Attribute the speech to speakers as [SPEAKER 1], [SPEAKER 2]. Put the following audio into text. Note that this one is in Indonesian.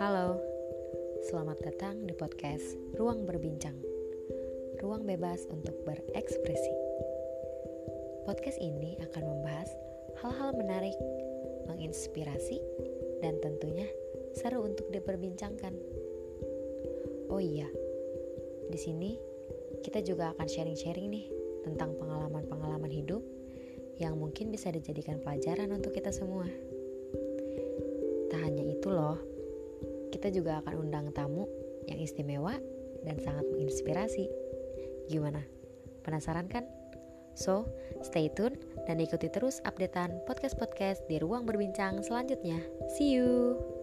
[SPEAKER 1] Halo, selamat datang di podcast Ruang Berbincang. Ruang bebas untuk berekspresi. Podcast ini akan membahas hal-hal menarik, menginspirasi, dan tentunya seru untuk diperbincangkan. Oh iya, di sini kita juga akan sharing-sharing nih tentang pengalaman-pengalaman hidup yang mungkin bisa dijadikan pelajaran untuk kita semua. Tak hanya itu loh, kita juga akan undang tamu yang istimewa dan sangat menginspirasi. Gimana? Penasaran kan? So, stay tune dan ikuti terus updatean podcast-podcast di ruang berbincang selanjutnya. See you!